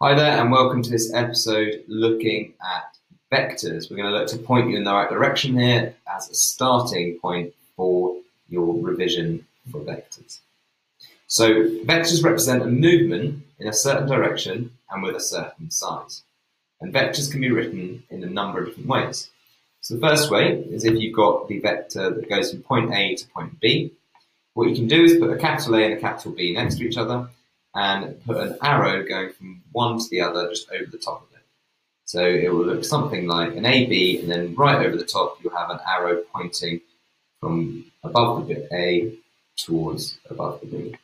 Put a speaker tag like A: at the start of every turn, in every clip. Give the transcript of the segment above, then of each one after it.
A: Hi there, and welcome to this episode looking at vectors. We're going to look to point you in the right direction here as a starting point for your revision for vectors. So, vectors represent a movement in a certain direction and with a certain size. And vectors can be written in a number of different ways. So, the first way is if you've got the vector that goes from point A to point B. What you can do is put a capital A and a capital B next to each other and put an arrow going from one to the other just over the top of it. So it will look something like an AB, and then right over the top you'll have an arrow pointing from above the bit A towards above the B.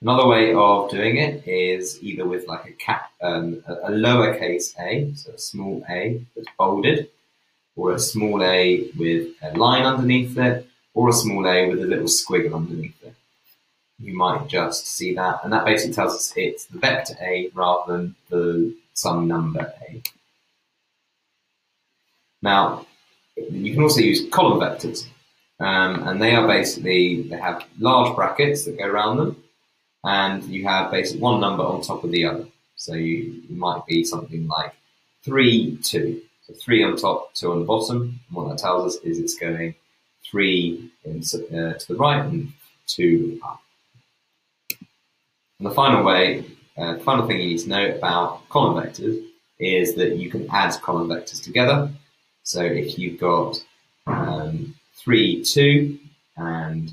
A: Another way of doing it is either with like a cap, um, a, lowercase a, so a small a that's bolded, or a small a with a line underneath it, or a small a with a little squiggle underneath it you might just see that. And that basically tells us it's the vector A rather than the some number A. Now, you can also use column vectors. Um, and they are basically, they have large brackets that go around them. And you have basically one number on top of the other. So you, you might be something like 3, 2. So 3 on top, 2 on the bottom. And what that tells us is it's going 3 in, uh, to the right and 2 up. And the final way, uh, the final thing you need to know about column vectors is that you can add column vectors together. So if you've got um, 3, 2 and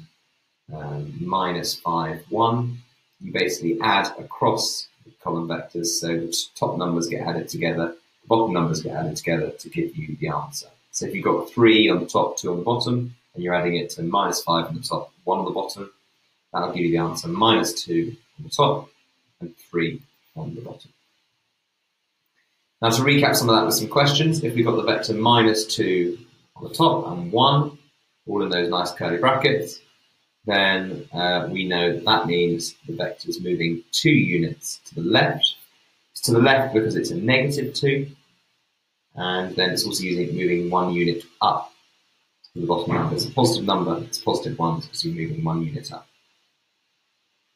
A: um, minus 5, 1, you basically add across the column vectors so the top numbers get added together, the bottom numbers get added together to give you the answer. So if you've got 3 on the top, 2 on the bottom, and you're adding it to minus 5 on the top, 1 on the bottom, that'll give you the answer minus 2 on the top and 3 on the bottom. Now to recap some of that with some questions, if we've got the vector minus 2 on the top and 1, all in those nice curly brackets, then uh, we know that that means the vector is moving 2 units to the left. It's to the left because it's a negative 2, and then it's also using moving 1 unit up to the bottom number. It's a positive number, it's positive 1 because you're moving 1 unit up.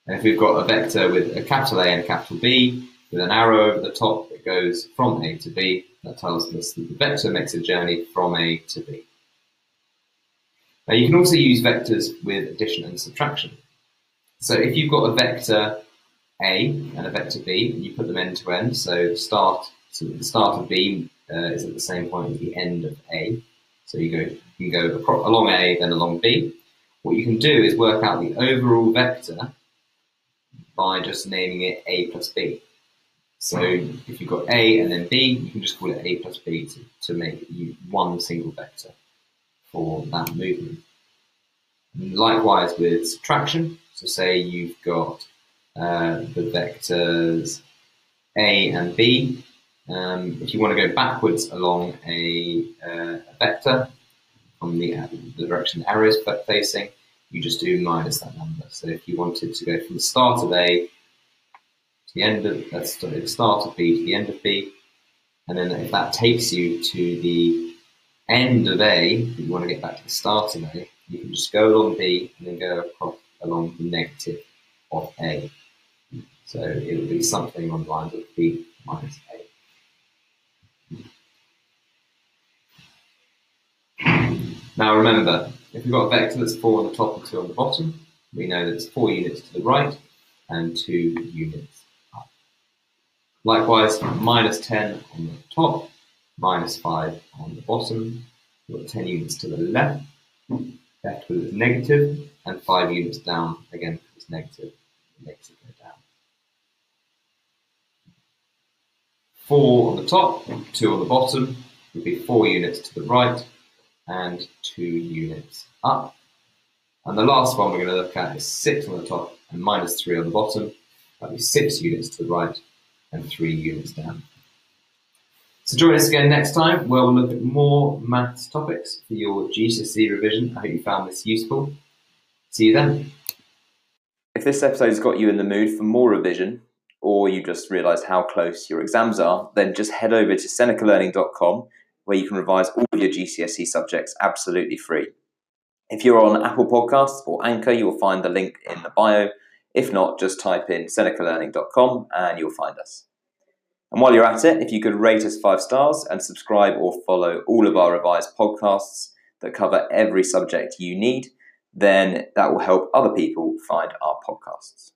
A: And if we've got a vector with a capital A and a capital B, with an arrow over the top that goes from A to B, that tells us that the vector makes a journey from A to B. Now you can also use vectors with addition and subtraction. So if you've got a vector A and a vector B, and you put them end to end, so start so the start of B uh, is at the same point as the end of A. So you go you can go along A, then along B. What you can do is work out the overall vector by just naming it A plus B. So if you've got A and then B, you can just call it A plus B to, to make you one single vector for that movement. And likewise with subtraction, so say you've got uh, the vectors A and B. Um, if you want to go backwards along a, uh, a vector from the, uh, the direction the arrow is facing, you just do minus that number. So if you wanted to go from the start of A to the end of, that's the start of B to the end of B, and then if that takes you to the end of A, you want to get back to the start of A, you can just go along B and then go across along the negative of A. So it would be something on the lines of B minus A. Now remember, if we've got a vector that's 4 on the top and 2 on the bottom, we know that it's 4 units to the right and 2 units up. Likewise, minus 10 on the top, minus 5 on the bottom. We've got 10 units to the left, left with negative, and 5 units down, again, it's negative, negative it makes it go down. 4 on the top, 2 on the bottom, would be 4 units to the right, and two units up. And the last one we're going to look at is six on the top and minus three on the bottom. That'll be six units to the right and three units down. So join us again next time where we'll look at more maths topics for your GCSE revision. I hope you found this useful. See you then. If this episode has got you in the mood for more revision, or you just realised how close your exams are, then just head over to senecalearning.com where you can revise all of your GCSE subjects absolutely free. If you're on Apple Podcasts or Anchor, you'll find the link in the bio. If not, just type in senecalearning.com and you'll find us.
B: And while you're at it, if you could rate us five stars and subscribe or follow all of our revised podcasts that cover every subject you need, then that will help other people find our podcasts.